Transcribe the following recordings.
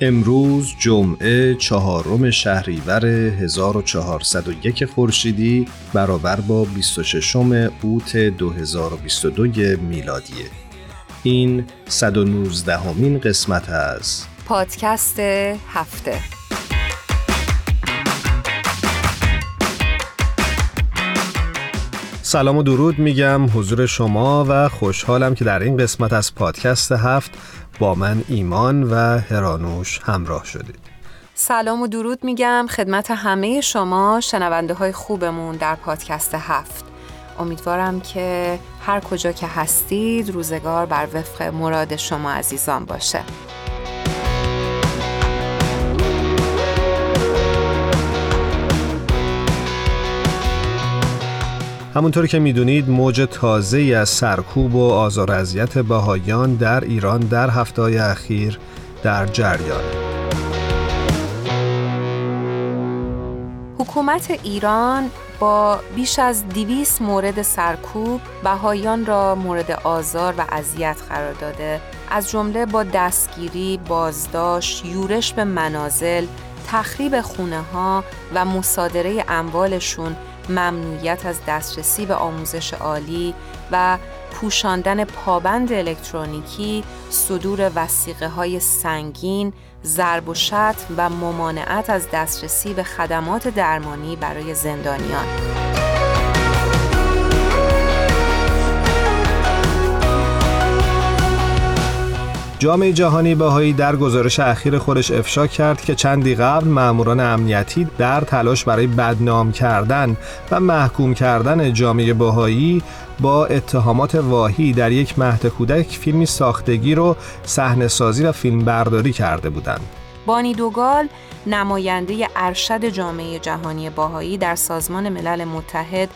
امروز جمعه چهارم شهریور 1401 خورشیدی برابر با 26 اوت 2022 میلادیه این 119 همین قسمت از پادکست هفته. سلام و درود میگم حضور شما و خوشحالم که در این قسمت از پادکست هفت با من ایمان و هرانوش همراه شدید. سلام و درود میگم خدمت همه شما شنونده های خوبمون در پادکست هفت. امیدوارم که هر کجا که هستید روزگار بر وفق مراد شما عزیزان باشه. همونطور که می‌دونید موج تازه از سرکوب و آزار اذیت بهایان در ایران در هفته اخیر در جریان. حکومت ایران با بیش از دیویس مورد سرکوب بهایان را مورد آزار و اذیت قرار داده. از جمله با دستگیری، بازداشت، یورش به منازل، تخریب خونه ها و مصادره اموالشون ممنوعیت از دسترسی به آموزش عالی و پوشاندن پابند الکترونیکی، صدور وسیقه های سنگین، ضرب و شتم و ممانعت از دسترسی به خدمات درمانی برای زندانیان. جامعه جهانی بهایی در گزارش اخیر خودش افشا کرد که چندی قبل ماموران امنیتی در تلاش برای بدنام کردن و محکوم کردن جامعه بهایی با اتهامات واهی در یک مهد کودک فیلمی ساختگی رو صحنه سازی و فیلم برداری کرده بودند. بانی دوگال نماینده ارشد جامعه جهانی باهایی در سازمان ملل متحد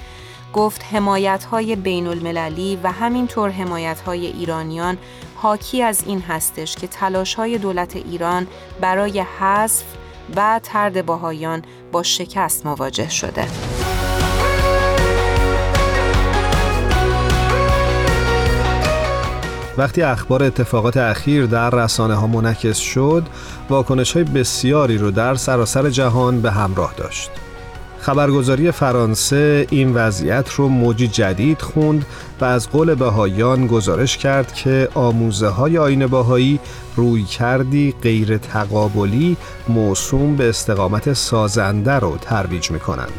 گفت حمایت های بین المللی و همینطور حمایت های ایرانیان حاکی از این هستش که تلاش های دولت ایران برای حذف و ترد باهایان با شکست مواجه شده. وقتی اخبار اتفاقات اخیر در رسانه ها منعکس شد، واکنش های بسیاری رو در سراسر جهان به همراه داشت. خبرگزاری فرانسه این وضعیت رو موجی جدید خوند و از قول بهایان گزارش کرد که آموزه های آین بهایی روی کردی غیر تقابلی موسوم به استقامت سازنده رو ترویج می کنند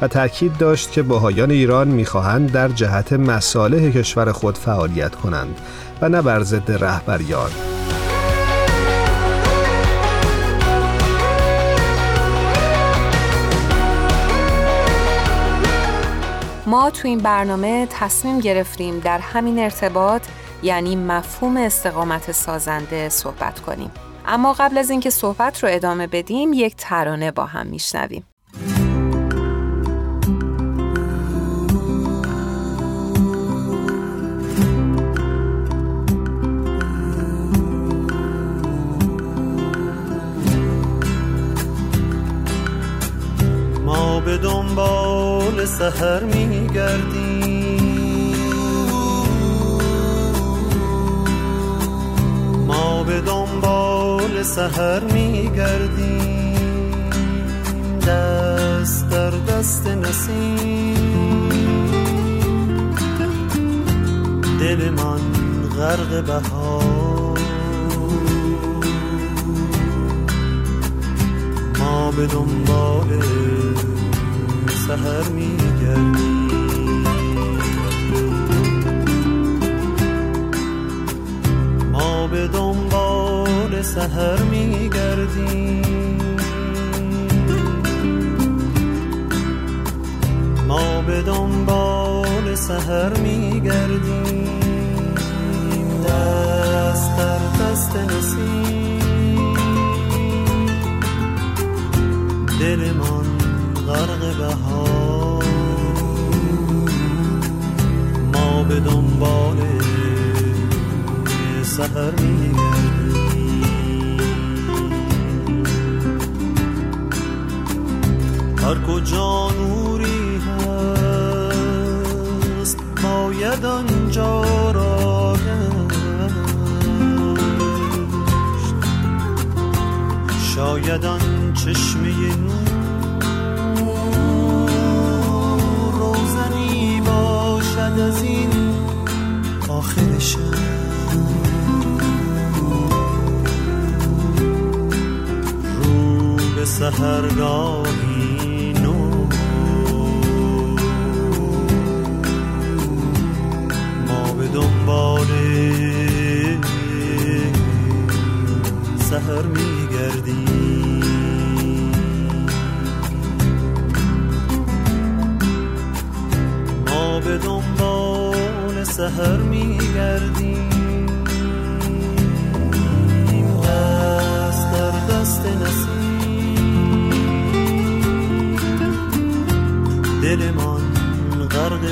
و تاکید داشت که بهایان ایران می‌خواهند در جهت مصالح کشور خود فعالیت کنند و نه بر ضد رهبریان. ما تو این برنامه تصمیم گرفتیم در همین ارتباط یعنی مفهوم استقامت سازنده صحبت کنیم. اما قبل از اینکه صحبت رو ادامه بدیم یک ترانه با هم میشنویم. سهر میگردیم ما به دنبال سهر میگردیم دست در دست نسیم. دل من غرق بهار. ما به دنبال سهر میگردیم ما به دنبال سهر میگردیم. ما به دنبال سهر میگردیم. دست در دست نسیم. دلمان غرق بهار. ما به دنبال سهر هر کجا نوری هست باید آنجا را گشت. شاید آن چشمه نور باشد از این آخر رو به سهرگاهی نو. ما به دنبال سهر میگردیم. ما به دنبال سهر میگردیم. دست در دست دلمان غرق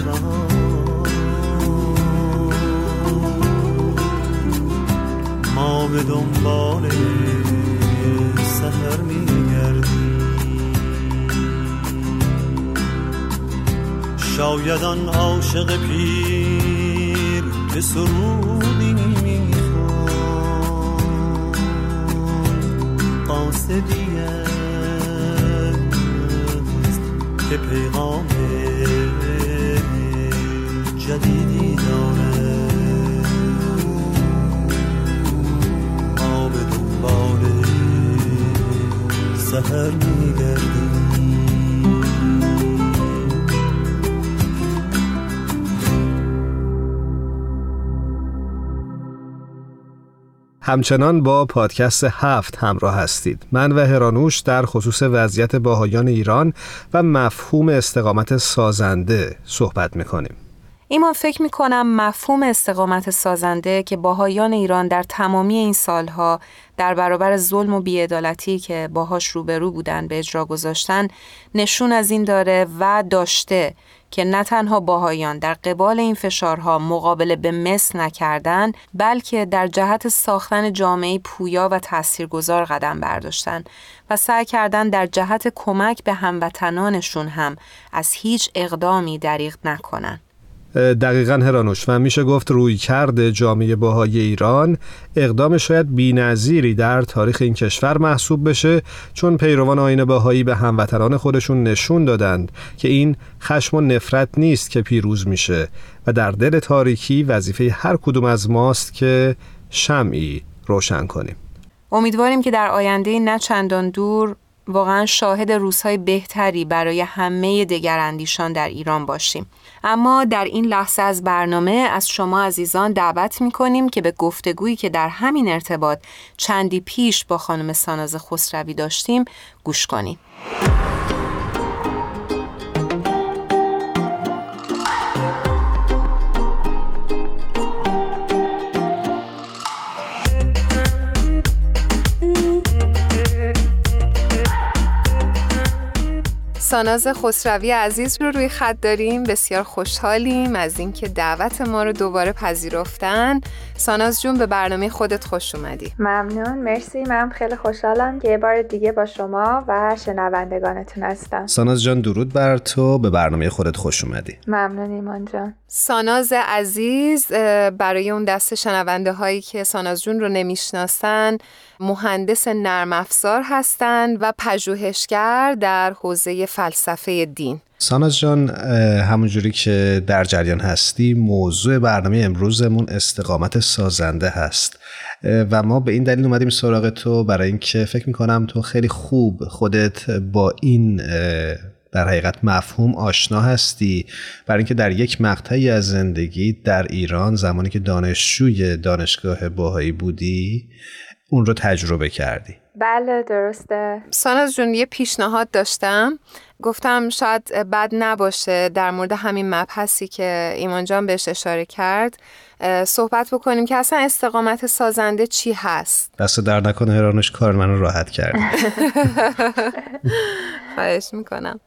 ما به دنبال سهر میگردیم. شاید آن عاشق پیر به سرودی می‌خوان قاصدی است که پیغام جدیدی داره. ما به دنبال سهر میگردیم همچنان با پادکست هفت همراه هستید. من و هرانوش در خصوص وضعیت باهایان ایران و مفهوم استقامت سازنده صحبت می‌کنیم. ایمان فکر می کنم مفهوم استقامت سازنده که باهایان ایران در تمامی این سالها در برابر ظلم و بیعدالتی که باهاش روبرو بودن به اجرا گذاشتن نشون از این داره و داشته که نه تنها باهایان در قبال این فشارها مقابله به مثل نکردن بلکه در جهت ساختن جامعه پویا و تاثیرگذار قدم برداشتن و سعی کردن در جهت کمک به هموطنانشون هم از هیچ اقدامی دریغ نکنن دقیقا هرانوش. و میشه گفت روی کرده جامعه باهای ایران اقدام شاید بینظیری در تاریخ این کشور محسوب بشه چون پیروان آین باهایی به هموطنان خودشون نشون دادند که این خشم و نفرت نیست که پیروز میشه و در دل تاریکی وظیفه هر کدوم از ماست که شمعی روشن کنیم. امیدواریم که در آینده نه چندان دور واقعا شاهد روزهای بهتری برای همه دگراندیشان در ایران باشیم. اما در این لحظه از برنامه از شما عزیزان دعوت می کنیم که به گفتگویی که در همین ارتباط چندی پیش با خانم ساناز خسروی داشتیم گوش کنیم. ساناز خسروی عزیز رو روی خط داریم. بسیار خوشحالیم از اینکه دعوت ما رو دوباره پذیرفتن. ساناز جون به برنامه خودت خوش اومدی. ممنون مرسی من خیلی خوشحالم که یه بار دیگه با شما و شنوندگانتون هستم. ساناز جان درود بر تو به برنامه خودت خوش اومدی. ممنون ایمان جان. ساناز عزیز برای اون دست شنونده هایی که ساناز جون رو نمی‌شناسن مهندس نرم افزار هستند و پژوهشگر در حوزه فلسفه دین. ساناز جان همونجوری که در جریان هستی موضوع برنامه امروزمون استقامت سازنده هست. و ما به این دلیل اومدیم سراغ تو برای اینکه فکر می‌کنم تو خیلی خوب خودت با این در حقیقت مفهوم آشنا هستی. برای اینکه در یک مقطعی از زندگی در ایران زمانی که دانشجوی دانشگاه باهایی بودی اون رو تجربه کردی. بله درسته. ساناز جون یه پیشنهاد داشتم. گفتم شاید بد نباشه در مورد همین مبحثی که ایمان جان بهش اشاره کرد صحبت بکنیم که اصلا استقامت سازنده چی هست؟ دست در نکنه هرانش کار منو راحت کرد. خواهش می‌کنم.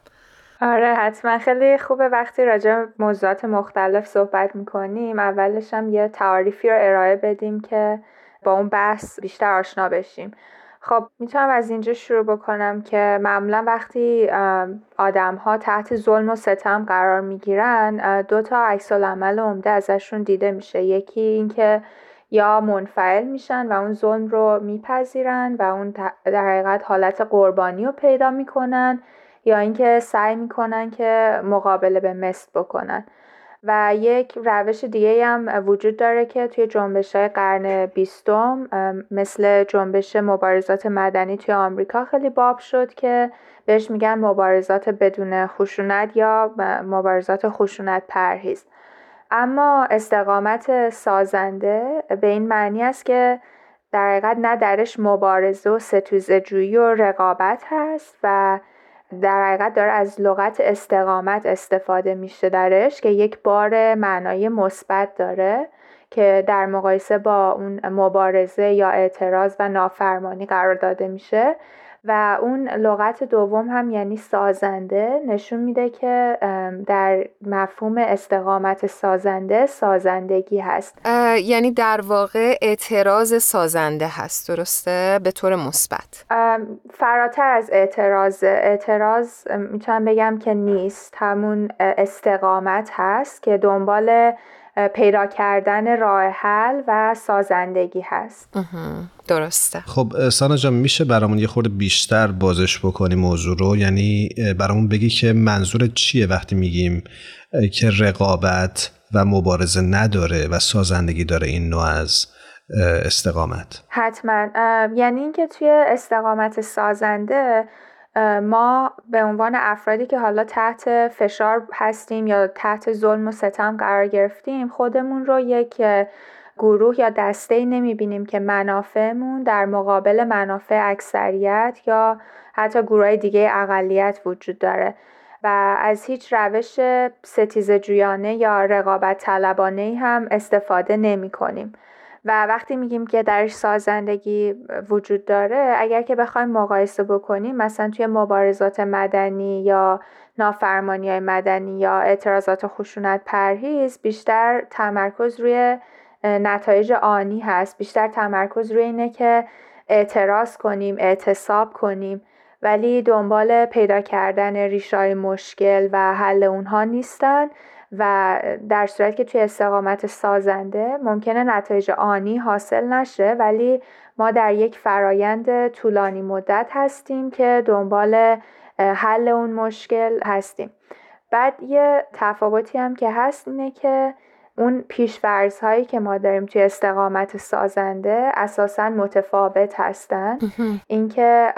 آره حتما. خیلی خوبه وقتی راجع موضوعات مختلف صحبت می‌کنیم. اولش هم یه تعاریفی رو ارائه بدیم که با اون بحث بیشتر آشنا بشیم. خب می‌تونم از اینجا شروع بکنم که معمولا وقتی آدم ها تحت ظلم و ستم قرار می‌گیرن دو تا عکس عمل عمده ازشون دیده میشه. یکی اینکه یا منفعل میشن و اون ظلم رو میپذیرن و اون در حقیقت حالت قربانی رو پیدا می‌کنن یا اینکه سعی می‌کنن که مقابله به مثل بکنن. و یک روش دیگه هم وجود داره که توی جنبش های قرن بیستم مثل جنبش مبارزات مدنی توی آمریکا خیلی باب شد که بهش میگن مبارزات بدون خشونت یا مبارزات خشونت پرهیز. اما استقامت سازنده به این معنی است که در حقیقت نه درش مبارزه و ستوزه جویی و رقابت هست و در حقیقت داره از لغت استقامت استفاده میشه درش که یک بار معنای مثبت داره که در مقایسه با اون مبارزه یا اعتراض و نافرمانی قرار داده میشه. و اون لغت دوم هم یعنی سازنده نشون میده که در مفهوم استقامت سازنده سازندگی هست. یعنی در واقع اعتراض سازنده هست درسته؟ به طور مثبت. فراتر از اعتراض اعتراض می‌تونم بگم که نیست. همون استقامت هست که دنبال پیدا کردن راه حل و سازندگی هست. درسته. خب سانا جان میشه برامون یه خورده بیشتر بازش بکنی موضوع رو؟ یعنی برامون بگی که منظور چیه وقتی میگیم که رقابت و مبارزه نداره و سازندگی داره این نوع از استقامت؟ حتما. یعنی اینکه توی استقامت سازنده ما به عنوان افرادی که حالا تحت فشار هستیم یا تحت ظلم و ستم قرار گرفتیم خودمون رو یک گروه یا دسته ای نمی بینیم که منافعمون در مقابل منافع اکثریت یا حتی گروه دیگه اقلیت وجود داره و از هیچ روش ستیز جویانه یا رقابت طلبانه هم استفاده نمی کنیم. و وقتی میگیم که درش سازندگی وجود داره اگر که بخوایم مقایسه بکنیم مثلا توی مبارزات مدنی یا نافرمانی های مدنی یا اعتراضات خشونت پرهیز بیشتر تمرکز روی نتایج آنی هست. بیشتر تمرکز روی اینه که اعتراض کنیم اعتصاب کنیم. ولی دنبال پیدا کردن ریشای مشکل و حل اونها نیستن. و در صورت که توی استقامت سازنده ممکنه نتایج آنی حاصل نشه ولی ما در یک فرایند طولانی مدت هستیم که دنبال حل اون مشکل هستیم. بعد یه تفاوتی هم که هست اینه که اون پیشورز هایی که ما داریم توی استقامت سازنده اساسا متفاوت هستن. اینکه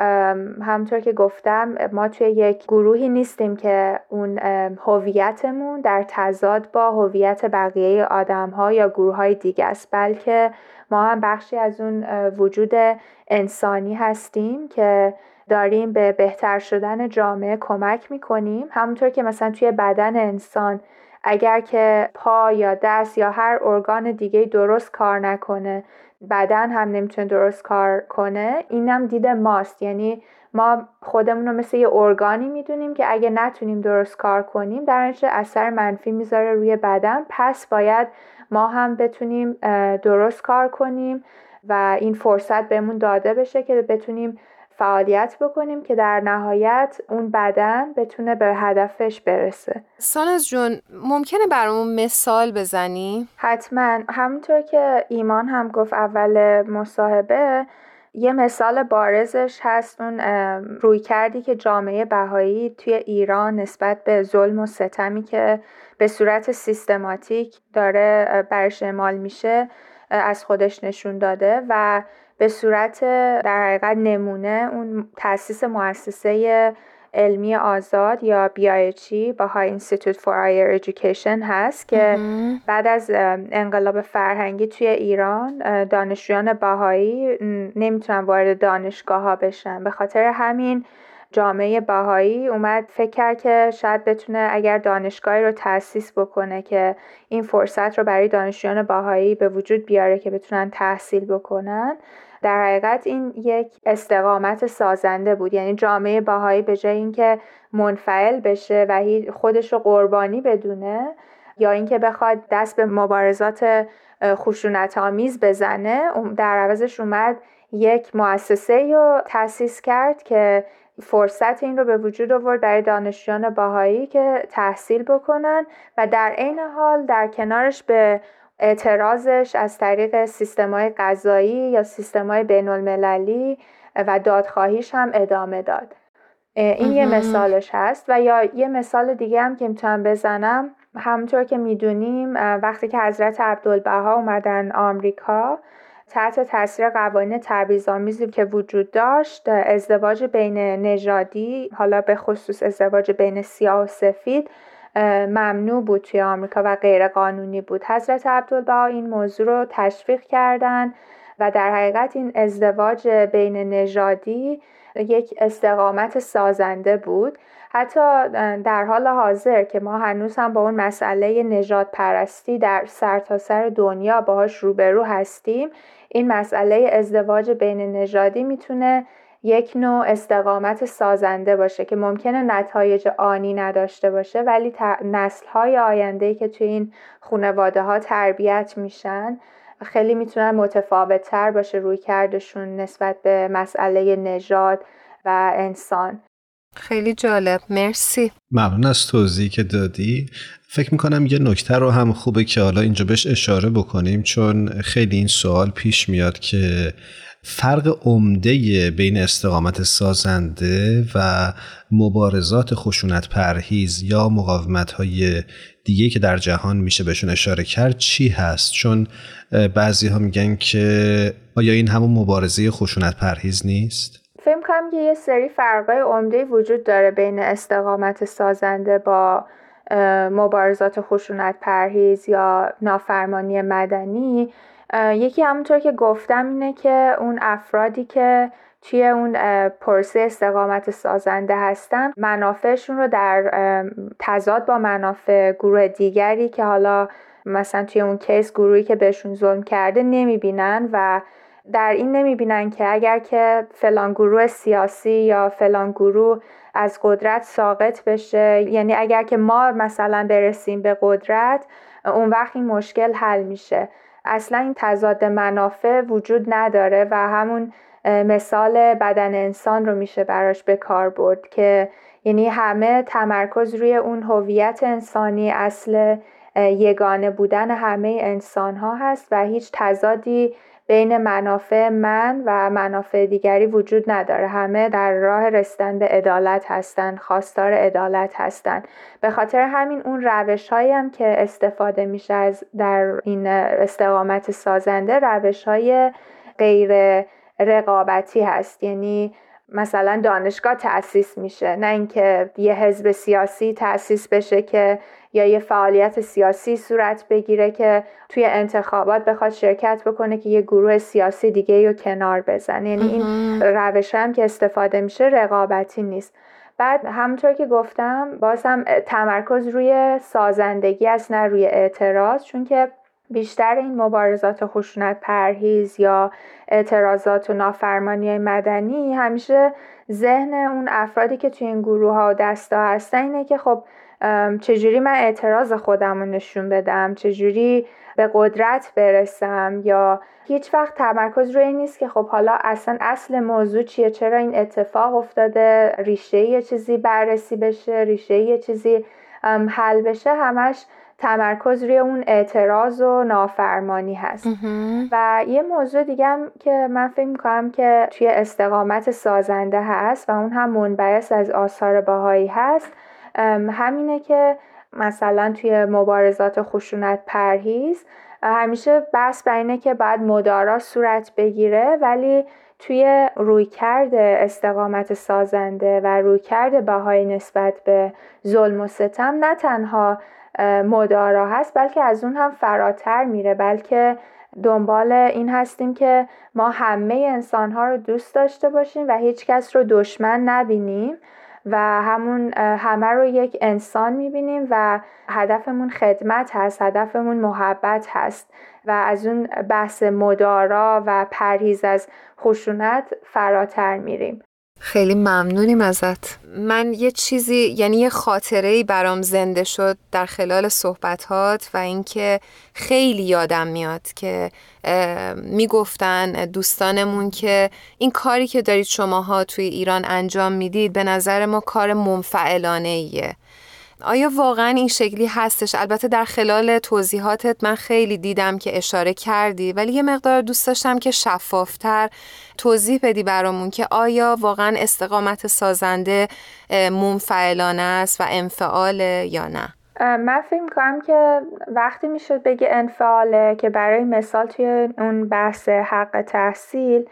همطور که گفتم ما توی یک گروهی نیستیم که اون هویتمون در تضاد با هویت بقیه آدم ها یا گروه های دیگه است. بلکه ما هم بخشی از اون وجود انسانی هستیم که داریم به بهتر شدن جامعه کمک می‌کنیم. همونطور که مثلا توی بدن انسان اگر که پا یا دست یا هر ارگان دیگه درست کار نکنه بدن هم نمی‌تونه درست کار کنه اینم دید ماست. یعنی ما خودمون رو مثل یه ارگانی می‌دونیم که اگه نتونیم درست کار کنیم در نتیجه اثر منفی می‌ذاره روی بدن. پس باید ما هم بتونیم درست کار کنیم و این فرصت بهمون داده بشه که بتونیم فعالیت بکنیم که در نهایت اون بدن بتونه به هدفش برسه سانز جون ممکنه برامون مثال بزنی؟ حتما همونطور که ایمان هم گفت اول مصاحبه یه مثال بارزش هست اون روی کردی که جامعه بهایی توی ایران نسبت به ظلم و ستمی که به صورت سیستماتیک داره برش اعمال میشه از خودش نشون داده و به صورت در حقیقت نمونه اون تاسیس مؤسسه علمی آزاد یا BIHE های Institute for Higher Education هست که بعد از انقلاب فرهنگی توی ایران دانشجویان باهایی نمی‌تونن وارد دانشگاه ها بشن. به خاطر همین جامعه باهایی اومد فکر کرد که شاید بتونه اگر دانشگاهی رو تأسیس بکنه که این فرصت رو برای دانشجویان باهایی به وجود بیاره که بتونن تحصیل بکنن در حقیقت این یک استقامت سازنده بود. یعنی جامعه باهایی به جای اینکه منفعل بشه و خودش رو قربانی بدونه یا اینکه بخواد دست به مبارزات خشونت آمیز بزنه در عوضش اومد یک مؤسسه رو تأسیس کرد که فرصت این رو به وجود آورد برای دانشجویان باهایی که تحصیل بکنن و در عین حال در کنارش به اعتراضش از طریق های قضایی یا های بین المللی و دادخواهیش هم ادامه داد. این یه مثالش هست و یا یه مثال دیگه هم که می‌تونم بزنم. همونطور که می‌دونیم وقتی که حضرت عبدالبها اومدن آمریکا تحت تاثیر قوانین تبعیض‌آمیزی که وجود داشت ازدواج بین نژادی حالا به خصوص ازدواج بین سیاه و سفید ممنوع بود توی آمریکا و غیر قانونی بود. حضرت عبدالبها این موضوع رو تشویق کردن و در حقیقت این ازدواج بین نژادی یک استقامت سازنده بود. حتی در حال حاضر که ما هنوز هم با اون مسئله نجات پرستی در سرتاسر سر دنیا باهاش روبرو هستیم این مسئله ازدواج بین نژادی می‌تونه یک نوع استقامت سازنده باشه که ممکنه نتایج آنی نداشته باشه ولی نسل های آینده که توی این خانواده ها تربیت میشن خیلی می‌تونن متفاوت تر باشه روی کردشون نسبت به مسئله نژاد و انسان. خیلی جالب. مرسی. ممنون از توضیحی که دادی. فکر می‌کنم یه نکته رو هم خوبه که حالا اینجا بهش اشاره بکنیم چون خیلی این سوال پیش میاد که فرق عمده بین استقامت سازنده و مبارزات خشونت پرهیز یا مقاومت های دیگه که در جهان میشه بهشون اشاره کرد چی هست؟ چون بعضی ها میگن که آیا این همون مبارزه خشونت پرهیز نیست؟ فکر کنم که یه سری فرقای عمده وجود داره بین استقامت سازنده با مبارزات خشونت پرهیز یا نافرمانی مدنی. یکی همونطور که گفتم اینه که اون افرادی که توی اون پرسه استقامت سازنده هستن منافعشون رو در تضاد با منافع گروه دیگری که حالا مثلا توی اون کیس گروهی که بهشون ظلم کرده نمی‌بینن و در این نمی‌بینن که اگر که فلان گروه سیاسی یا فلان گروه از قدرت ساقط بشه یعنی اگر که ما مثلا برسیم به قدرت اون وقت این مشکل حل میشه. اصلا این تضاد منافع وجود نداره و همون مثال بدن انسان رو میشه براش به کار برد که یعنی همه تمرکز روی اون هویت انسانی اصل یگانه بودن همه انسان ها هست و هیچ تضادی بین منافع من و منافع دیگری وجود نداره. همه در راه رسیدن به عدالت هستند خواستار عدالت هستند به خاطر همین اون روش هایی هم که استفاده میشه از در این استقامت سازنده روش های غیر رقابتی هست. یعنی مثلا دانشگاه تأسیس میشه نه اینکه یه حزب سیاسی تأسیس بشه که یا یه فعالیت سیاسی صورت بگیره که توی انتخابات بخواد شرکت بکنه که یه گروه سیاسی دیگه رو کنار بزنه. یعنی این روش هم که استفاده میشه رقابتی نیست. بعد همونطور که گفتم باز هم تمرکز روی سازندگی است نه روی اعتراض. چون که بیشتر این مبارزات خشونت پرهیز یا اعتراضات و نافرمانی مدنی همیشه ذهن اون افرادی که توی این گروه ها و دستا هستن اینه که خب چجوری من اعتراض خودم رو نشون بدم؟ چجوری به قدرت برسم؟ یا هیچ وقت تمرکز روی نیست که خب حالا اصلا اصل موضوع چیه؟ چرا این اتفاق افتاده؟ ریشه یه چیزی بررسی بشه؟ ریشه یه چیزی حل بشه؟ همش تمرکز روی اون اعتراض و نافرمانی هست. و یه موضوع دیگه هم که من فکر می‌کنم که توی استقامت سازنده هست و اون هم منبعث از آثار باهایی هست همینه که مثلا توی مبارزات خشونت پرهیز همیشه بحث بر اینه که باید مدارا صورت بگیره ولی توی رویکرد استقامت سازنده و رویکرد بهای نسبت به ظلم و ستم نه تنها مدارا هست بلکه از اون هم فراتر میره بلکه دنبال این هستیم که ما همه انسان ها رو دوست داشته باشیم و هیچ کس رو دشمن نبینیم و همون همه رو یک انسان می‌بینیم و هدفمون خدمت هست هدفمون محبت هست و از اون بحث مدارا و پرهیز از خشونت فراتر میریم. خیلی ممنونیم ازت. من یه چیزی یعنی یه خاطره ای برام زنده شد در خلال صحبتات و اینکه خیلی یادم میاد که می‌گفتن دوستانمون که این کاری که دارید شماها توی ایران انجام می‌دید به نظر ما کار منفعلانه ایه آیا واقعا این شکلی هستش؟ البته در خلال توضیحاتت من خیلی دیدم که اشاره کردی ولی یه مقدار دوست داشتم که شفافتر توضیح بدی برامون که آیا واقعا استقامت سازنده منفعلانه است و انفعال یا نه؟ من فکر می‌کنم که وقتی می‌شد بگه انفعاله که برای مثال توی اون بحث حق تحصیل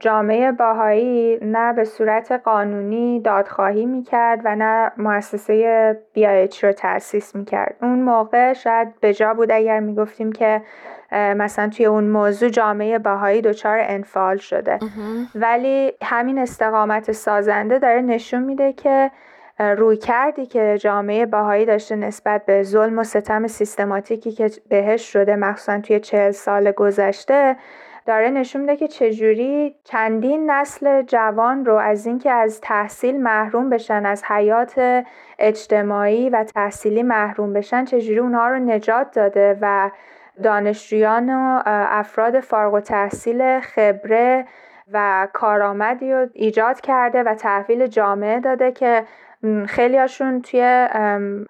جامعه باهایی نه به صورت قانونی دادخواهی می‌کرد و نه مؤسسه بیایچ رو تأسیس می‌کرد. اون موقع شاید به جا بود اگر می‌گفتیم که مثلا توی اون موضوع جامعه باهایی دچار انفعال شده. ولی همین استقامت سازنده داره نشون میده که روی کردی که جامعه باهایی داشته نسبت به ظلم و ستم سیستماتیکی که بهش شده مخصوصا توی چهل سال گذشته داره نشون میده که چجوری چندین نسل جوان رو از اینکه از تحصیل محروم بشن از حیات اجتماعی و تحصیلی محروم بشن چجوری اونها رو نجات داده و دانشجویان و افراد فارغ و تحصیل خبره و کارآمدی رو ایجاد کرده و تحویل جامعه داده که خیلی هاشون توی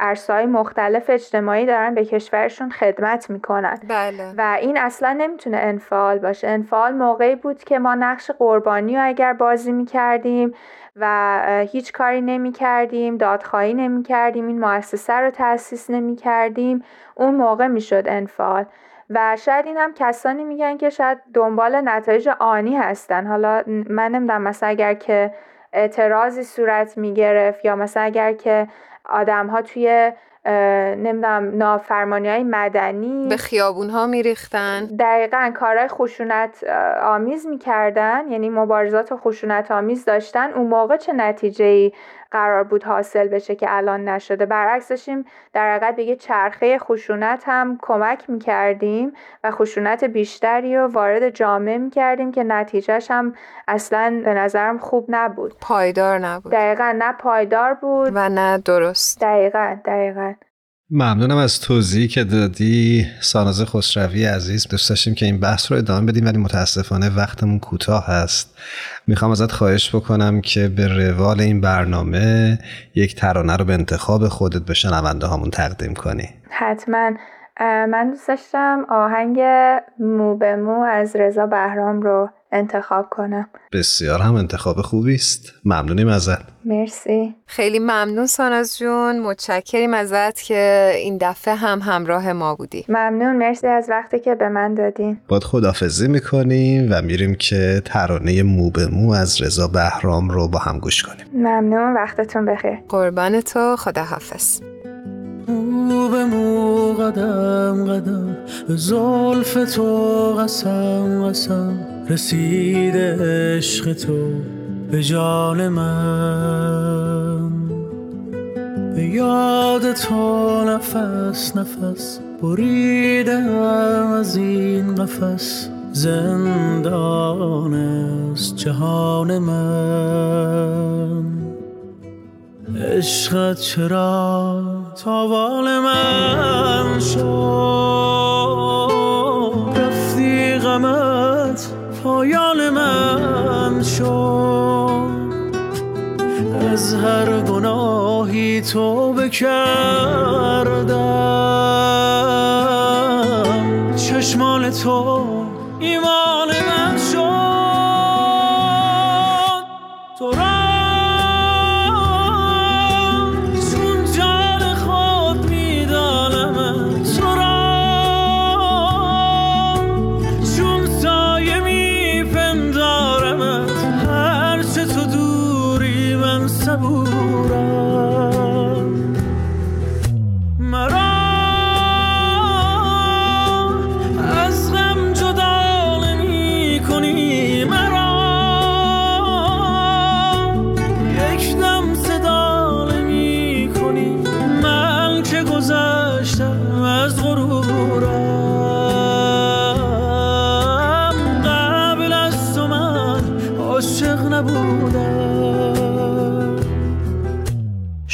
عرصه مختلف اجتماعی دارن به کشورشون خدمت می‌کنن. بله. و این اصلا نمی‌تونه انفعال باشه. انفعال موقعی بود که ما نقش قربانی رو اگر بازی می‌کردیم و هیچ کاری نمی کردیم دادخواهی نمی کردیم این مؤسسه رو تأسیس نمی کردیم اون موقع می‌شد انفعال. و شاید این هم کسانی میگن که شاید دنبال نتایج آنی هستن. حالا من نمی‌دونم مثلا اگر که اعتراضی صورت می گرفت یا مثلا اگر که آدم ها توی نمی‌دونم نافرمانی های مدنی. به خیابون ها میریختن. دقیقا کارهای خشونت آمیز می‌کردن. یعنی مبارزات خشونت آمیز داشتن. اون موقع چه نتیجه ای قرار بود حاصل بشه که الان نشده؟ برعکس داشتیم در حقیقت به چرخه خشونت هم کمک می‌کردیم و خشونت بیشتری رو وارد جامعه می‌کردیم که نتیجهش هم اصلا به نظرم خوب نبود. پایدار نبود. دقیقا نه پایدار بود. و نه درست. دقیقا دقیقا. ممنونم از توضیحی که دادی. ساناز خسروی عزیز دوست داشتیم که این بحث رو ادامه بدیم ولی متاسفانه وقتمون کوتاه هست. می‌خوام ازت خواهش بکنم که به روال این برنامه یک ترانه رو به انتخاب خودت به شنونده هامون تقدیم کنی. حتما. من دوست داشتم آهنگ مو به مو از رضا بهرام رو انتخاب کنم. بسیار هم انتخاب خوبی است. ممنونیم ازت. مرسی. خیلی ممنون ساناز جون. متشکریم ازت که این دفعه هم همراه ما بودی. ممنون. مرسی از وقتی که به من دادین. باد خدافزی می‌کنیم و میریم که ترانه مو به مو از رضا بهرام رو با هم گوش کنیم. ممنون. وقتتون بخیر. قربان تو. خداحافظ. مو به مو قدم قدم به زلف تو قسم قسم. رسیده عشق تو به جان من. به یاد تو نفس نفس بریدم از این قفس. زندان است جهان من. عشقت چرا تاوان من شد. رفتی غمت پایان من شد. از هر گناهی تو بکردم. چشمان تو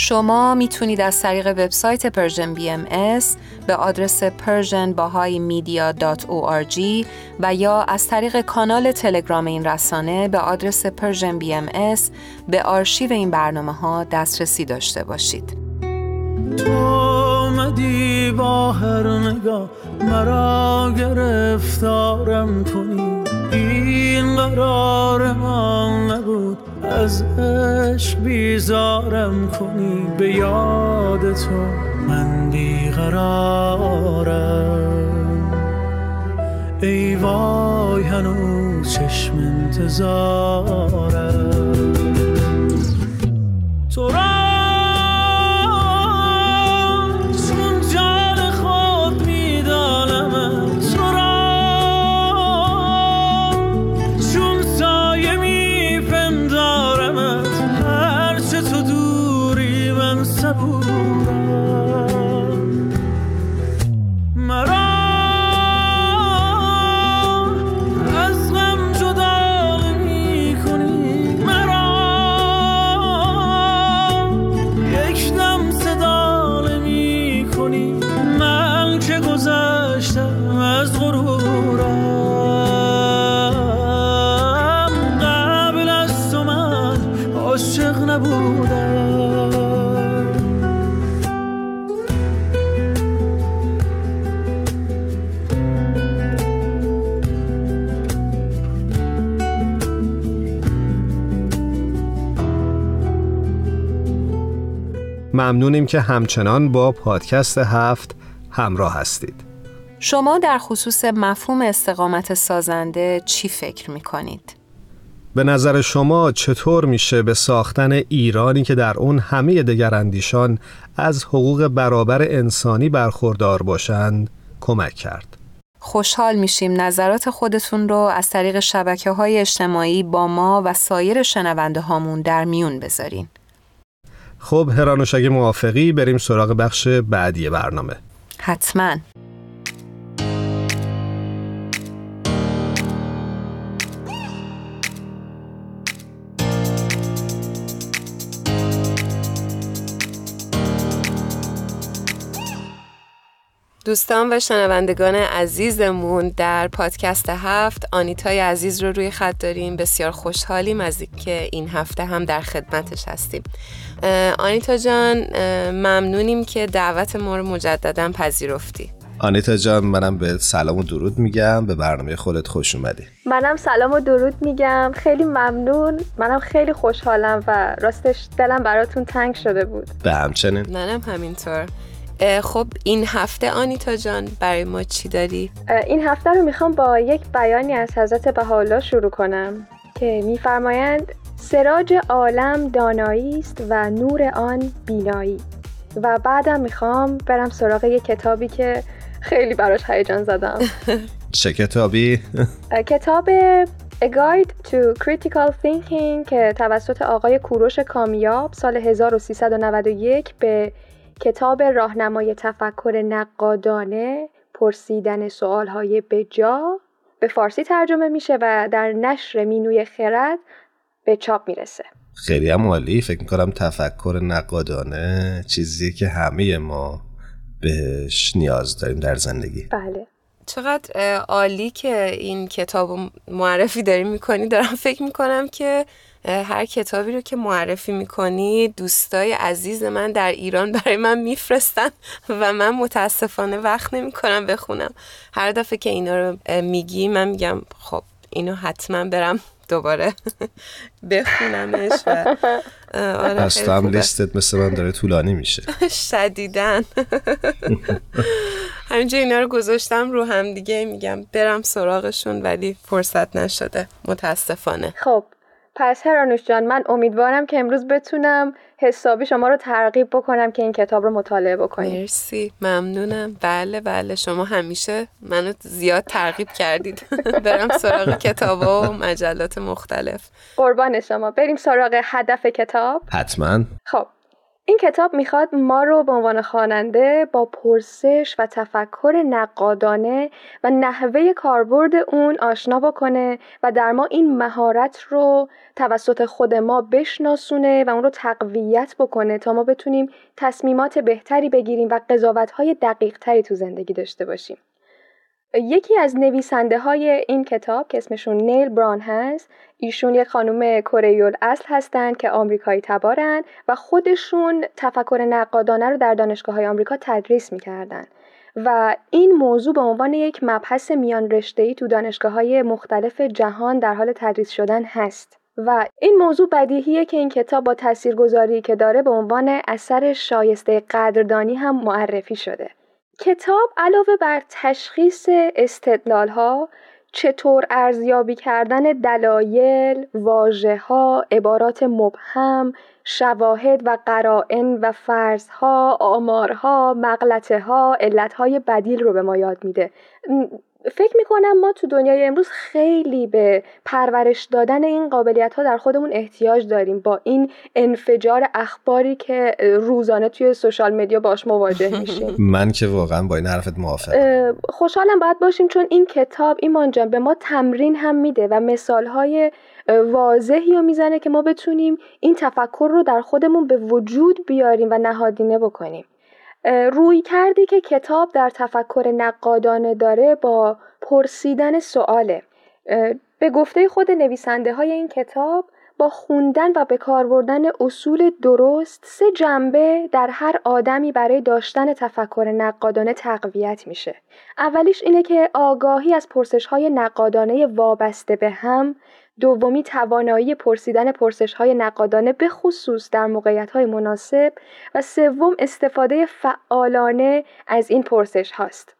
شما می‌تونید از طریق وبسایت Persian BMS به آدرس persianbahaimedia.org و یا از طریق کانال تلگرام این رسانه به آدرس Persian BMS به آرشیو این برنامه ها دسترسی داشته باشید. تو آمدی با هر نگاه مرا گرفتارم کنی این قرار ما نبود از عشق بیزارم کنی به یاد تو. من بیقرارم. ای وای هنوز چشم انتظارم. تو ممنونیم که همچنان با پادکست هفت همراه هستید. شما در خصوص مفهوم استقامت سازنده چی فکر می کنید؟ به نظر شما چطور میشه به ساختن ایرانی که در اون همه دگراندیشان از حقوق برابر انسانی برخوردار باشند کمک کرد؟ خوشحال میشیم نظرات خودتون رو از طریق شبکه های اجتماعی با ما و سایر شنونده هامون در میون بذارین. خب هرانوش اگه موافقی بریم سراغ بخش بعدی برنامه. حتماً. دوستان و شنوندگان عزیزمون در پادکست هفت آنیتای عزیز رو روی خط داریم. بسیار خوشحالیم از اینکه این هفته هم در خدمتش هستیم. آنیتا جان ممنونیم که دعوت ما رو مجددا پذیرفتی. آنیتا جان منم به سلام و درود میگم. به برنامه خودت خوش اومدی. منم سلام و درود میگم. خیلی ممنون. منم خیلی خوشحالم و راستش دلم براتون تنگ شده بود. به همچنین. منم همینطور. خب این هفته آنیتا جان برای ما چی داری؟ این هفته رو می‌خوام با یک بیانی از حضرت بهاءالله شروع کنم که میفرمایند سراج عالم دانایی است و نور آن بینایی و بعدم می‌خوام برم سراغ یک کتابی که خیلی براش هیجان زدم چه کتابی؟ کتاب A Guide to Critical Thinking که توسط آقای کوروش کامیاب سال 1391 به کتاب راهنمای تفکر نقادانه پرسیدن سوالهای بجا به فارسی ترجمه میشه و در نشر مینوی خرد به چاپ می‌رسه. خیلی هم عالی. فکر می‌کنم تفکر نقادانه چیزی که همه ما بهش نیاز داریم در زندگی. بله. چقدر عالی که این کتاب معرفی داریم می‌کنی. دارم فکر می‌کنم که هر کتابی رو که معرفی می‌کنی دوستای عزیز من در ایران برای من میفرستن و من متاسفانه وقت نمی‌کنم بخونم. هر دفعه که اینا رو میگی من میگم خب اینو حتما برم دوباره بخونمش و آره پس تو هم لیستت مثل من داره طولانی میشه. شدیدن همینجا اینا رو گذاشتم رو هم دیگه میگم برم سراغشون ولی فرصت نشده. متاسفانه. خب پس هرانوش جان من امیدوارم که امروز بتونم حسابی شما رو ترغیب بکنم که این کتاب رو مطالعه بکنید مرسی. ممنونم. بله بله. شما همیشه منو زیاد ترغیب کردید. برم سراغ کتاب و مجلات مختلف. قربان شما. بریم سراغ هدف کتاب. حتما. خب. این کتاب می‌خواد ما رو به عنوان خواننده با پرسش و تفکر نقادانه و نحوه کاربرد اون آشنا بکنه و در ما این مهارت رو توسط خود ما بشناسونه و اون رو تقویت بکنه تا ما بتونیم تصمیمات بهتری بگیریم و قضاوتهای دقیق تری تو زندگی داشته باشیم. یکی از نویسنده های این کتاب که اسمشون نیل بران هست ایشون یک خانم کره اصل هستند که آمریکایی تبارن و خودشون تفکر نقادانه رو در دانشگاه های آمریکا تدریس می‌کردن. و این موضوع به عنوان یک مبحث میان رشته‌ای تو دانشگاه های مختلف جهان در حال تدریس شدن هست. و این موضوع بدیهیه که این کتاب با تاثیرگذاری که داره به عنوان اثر شایسته قدردانی هم معرفی شده. کتاب علاوه بر تشخیص استدلال ها چطور ارزیابی کردن دلایل، واژه ها، عبارات مبهم، شواهد و قرائن و فرضها، آمارها، مغلطه ها، علتهای بدیل رو به ما یاد میده. فکر می‌کنم ما تو دنیای امروز خیلی به پرورش دادن این قابلیت ها در خودمون احتیاج داریم با این انفجار اخباری که روزانه توی سوشال مدیا باش مواجه میشیم. من که واقعا با این حرفت موافقم. خوشحالم باید باشیم چون این کتاب ایمان جان به ما تمرین هم میده و مثال های واضحی رو می‌زنه که ما بتونیم این تفکر رو در خودمون به وجود بیاریم و نهادینه بکنیم. روی کردی که کتاب در تفکر نقادانه داره با پرسیدن سواله به گفته خود نویسنده های این کتاب با خوندن و به کار بردن اصول درست سه جنبه در هر آدمی برای داشتن تفکر نقادانه تقویت میشه. اولیش اینه که آگاهی از پرسش های نقادانه وابسته به هم دومی توانایی پرسیدن پرسش های نقادانه به خصوص در موقعیت های مناسب و سوم استفاده فعالانه از این پرسش هاست.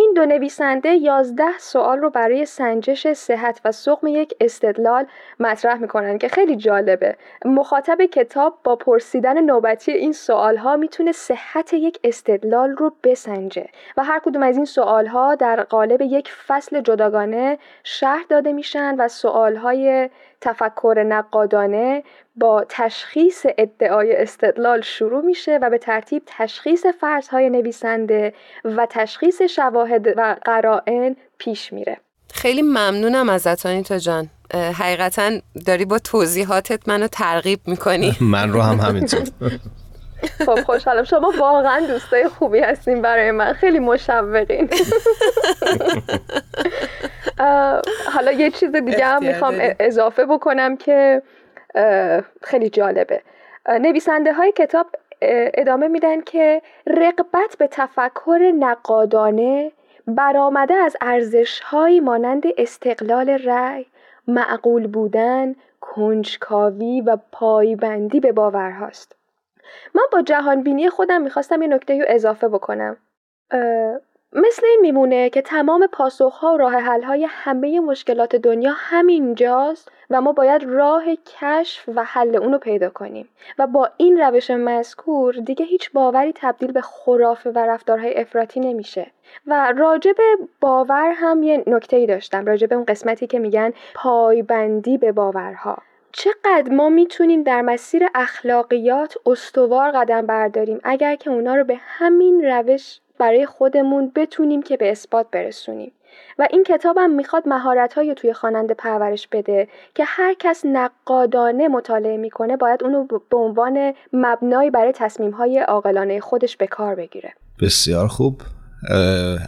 این دو نویسنده یازده سوال رو برای سنجش صحت و سقم یک استدلال مطرح می‌کنن که خیلی جالبه. مخاطب کتاب با پرسیدن نوبتی این سوال ها می‌تونه صحت یک استدلال رو بسنجه و هر کدوم از این سوال ها در قالب یک فصل جداگانه شهر داده میشن و سوال های تفکر نقادانه با تشخیص ادعای استدلال شروع میشه و به ترتیب تشخیص فرضهای نویسنده و تشخیص شواهد و قرائن پیش میره. خیلی ممنونم ازت آنیتا جان. حقیقتا داری با توضیحاتت منو ترغیب می‌کنی. من رو هم همینطور. خب خوشحالم. شما واقعا دوستای خوبی هستین برای من. خیلی مشوقین. حالا یه چیز دیگه هم می‌خوام اضافه بکنم که خیلی جالبه. نویسنده های کتاب ادامه میدن که رقبت به تفکر نقادانه برآمده از ارزشهایی مانند استقلال رأی معقول بودن کنجکاوی و پایبندی به باورهاست. من با جهان بینی خودم می‌خواستم یه نکته رو اضافه بکنم. مثل این میمونه که تمام پاسخها و راه حلهای همه مشکلات دنیا همینجاست و ما باید راه کشف و حل اونو پیدا کنیم. و با این روش مذکور دیگه هیچ باوری تبدیل به خرافه و رفتارهای افراطی نمیشه. و راجب باور هم یه نکته ای داشتم راجب اون قسمتی که میگن پایبندی به باورها. چقدر ما می‌تونیم در مسیر اخلاقیات استوار قدم برداریم اگر که اونا رو به همین روش برای خودمون بتونیم که به اثبات برسونیم. و این کتابم می‌خواد مهارت های توی خواننده پرورش بده که هر کس نقادانه مطالعه می‌کنه باید اونو به عنوان مبنایی برای تصمیم های عاقلانه خودش به کار بگیره. بسیار خوب.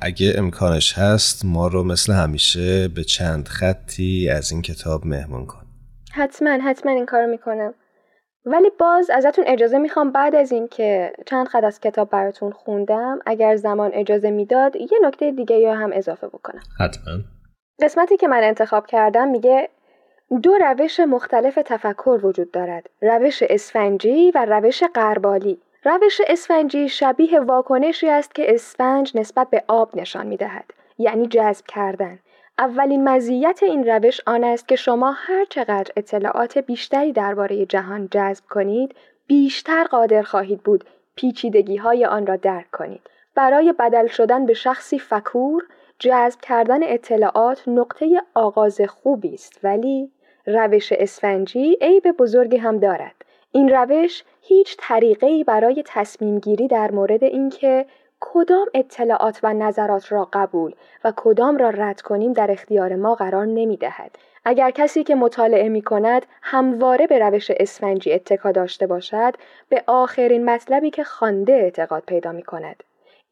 اگه امکانش هست ما رو مثل همیشه به چند خطی از این کتاب مهمون کن. حتما حتما این کار می‌کنم. ولی باز ازتون اجازه می‌خوام بعد از اینکه چند خط از کتاب براتون خوندم اگر زمان اجازه می‌داد یه نکته دیگه یا هم اضافه بکنم. حتما. قسمتی که من انتخاب کردم میگه دو روش مختلف تفکر وجود دارد روش اسفنجی و روش قربالی روش اسفنجی شبیه واکنشی است که اسفنج نسبت به آب نشان می‌دهد یعنی جذب کردن. اولین مزیت این روش آن است که شما هر چقدر اطلاعات بیشتری درباره جهان جذب کنید بیشتر قادر خواهید بود پیچیدگی های آن را درک کنید. برای بدل شدن به شخصی فکور جذب کردن اطلاعات نقطه آغاز خوبی است. ولی روش اسفنجی عیب بزرگی هم دارد. این روش هیچ طریقه برای تصمیم گیری در مورد اینکه کدام اطلاعات و نظرات را قبول و کدام را رد کنیم در اختیار ما قرار نمی دهد. اگر کسی که مطالعه می کند همواره به روش اسفنجی اتکا داشته باشد به آخرین مطلبی که خوانده اعتقاد پیدا می کند.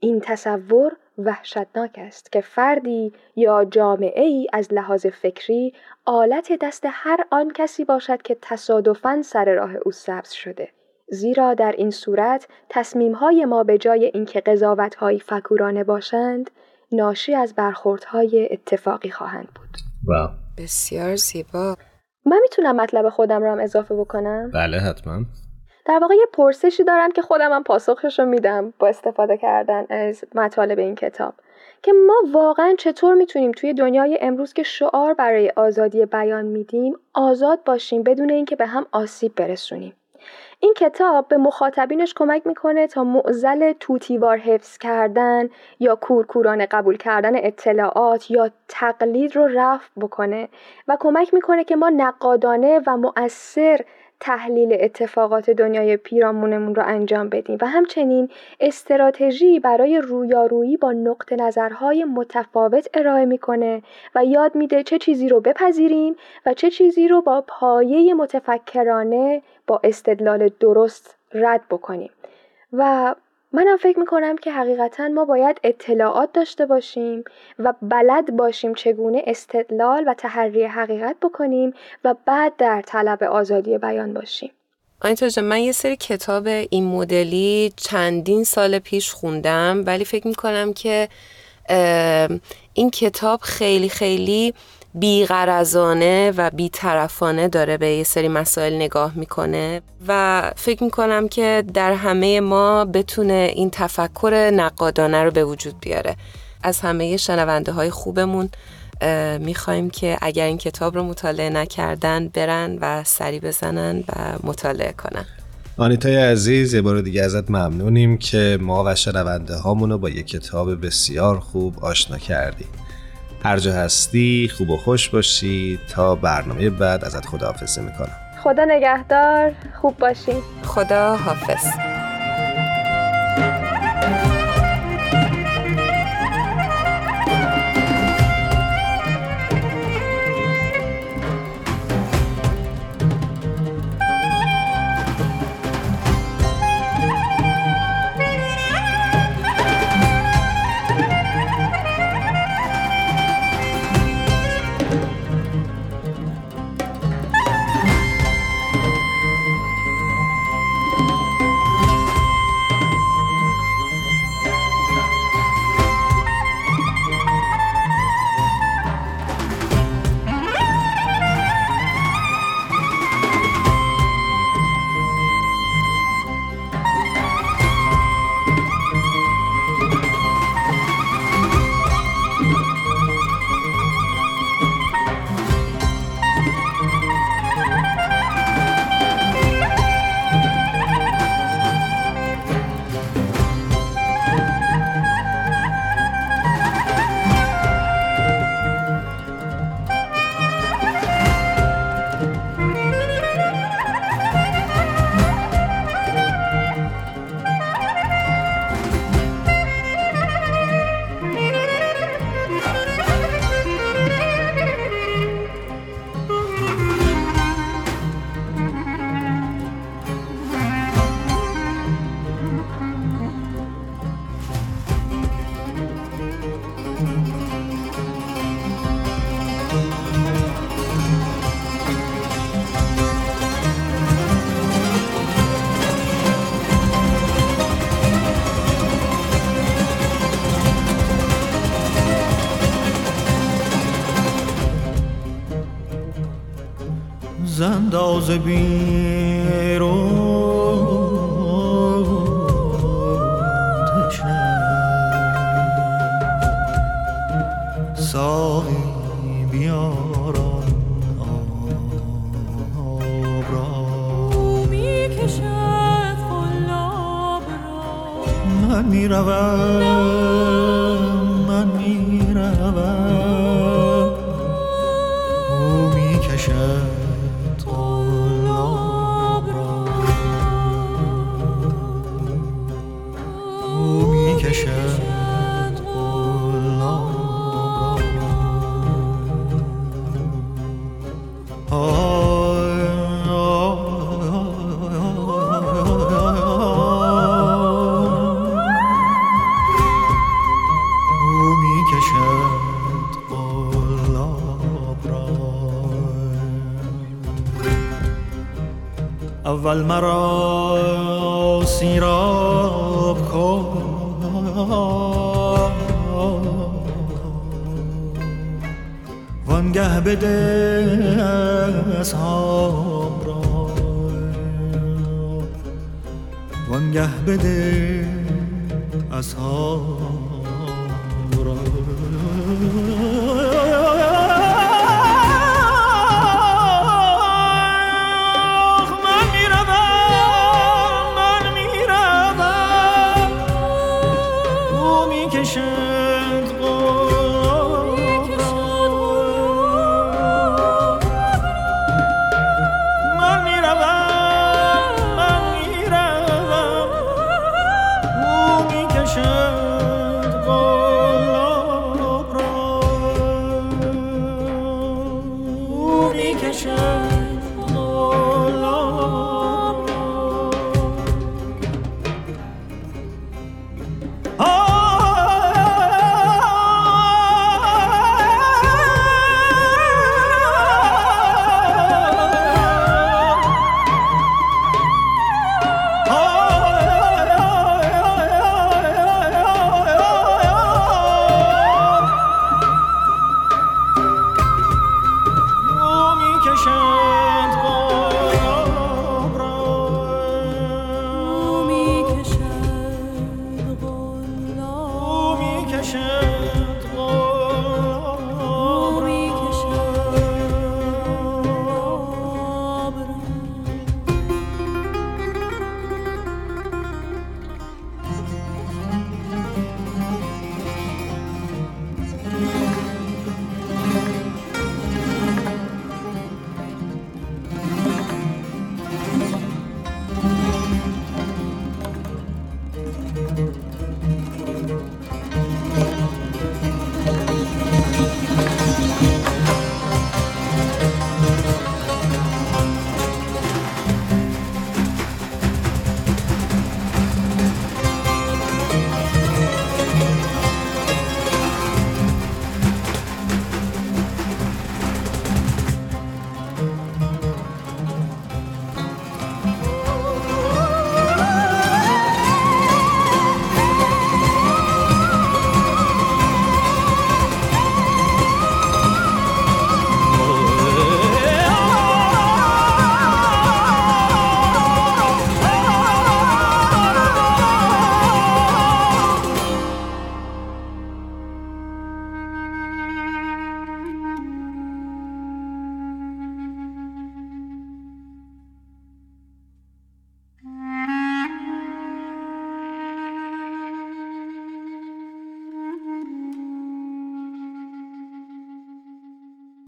این تصور وحشتناک است که فردی یا جامعه ای از لحاظ فکری آلت دست هر آن کسی باشد که تصادفاً سر راه او سبز شده. زیرا در این صورت تصمیمهای ما به جای اینکه قضاوتهایی فکورانه باشند ناشی از برخوردهای اتفاقی خواهند بود. واو. بسیار زیبا من می‌تونم مطلب خودم رو هم اضافه بکنم؟ بله حتما در واقع یه پرسشی دارم که خودم هم پاسخش رو میدم با استفاده کردن از مطالب این کتاب که ما واقعا چطور می‌تونیم توی دنیای امروز که شعار برای آزادی بیان میدیم آزاد باشیم بدون اینکه به هم آسیب برسونیم این کتاب به مخاطبینش کمک می‌کنه تا معزل توتیوار حفظ کردن یا کورکورانه قبول کردن اطلاعات یا تقلید رو رفع بکنه و کمک می‌کنه که ما نقادانه و مؤثر تحلیل اتفاقات دنیای پیرامونمون رو انجام بدیم و همچنین استراتژی برای رویارویی با نقط نظرهای متفاوت ارائه می‌کنه و یاد میده چه چیزی رو بپذیریم و چه چیزی رو با پایه متفکرانه با استدلال درست رد بکنیم. و منم فکر می‌کنم که حقیقتا ما باید اطلاعات داشته باشیم و بلد باشیم چگونه استدلال و تحری حقیقت بکنیم و بعد در طلب آزادی بیان باشیم. آنیتا من یه سری کتاب این مدلی چندین سال پیش خوندم ولی فکر می‌کنم که این کتاب خیلی خیلی بیغرزانه و بیطرفانه داره به یه سری مسائل نگاه می‌کنه و فکر می‌کنم که در همه ما بتونه این تفکر نقادانه رو به وجود بیاره. از همه شنونده های خوبمون می‌خوایم که اگر این کتاب رو مطالعه نکردن برن و سری بزنن و مطالعه کنن. آنیتای عزیز یه بار دیگه ازت ممنونیم که ما و شنونده هامونو با یک کتاب بسیار خوب آشنا کردیم. هر جا هستی خوب و خوش باشی. تا برنامه بعد ازت خداحافظی می‌کنم. خدا نگهدار خوب باشی. خدا حافظ bin بده اصحاب را. وانگه بده اصحاب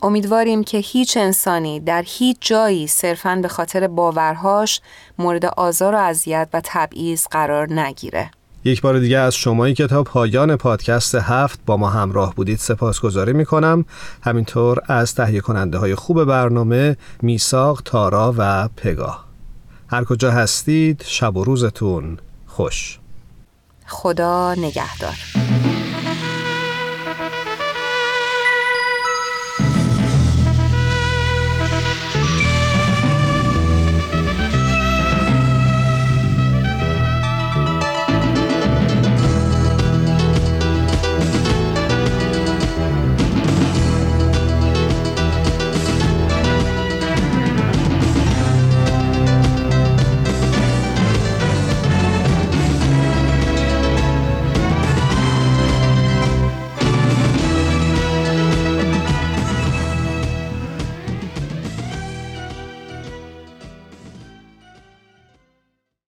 امیدواریم که هیچ انسانی در هیچ جایی صرفاً به خاطر باورهاش مورد آزار و اذیت و تبعیض قرار نگیره. یک بار دیگه از شما کتاب پایان پادکست هفت با ما همراه بودید سپاسگزاری می کنم همینطور از تهیه کننده های خوب برنامه میساق، تارا و پگاه هر کجا هستید شب و روزتون خوش خدا نگهدار.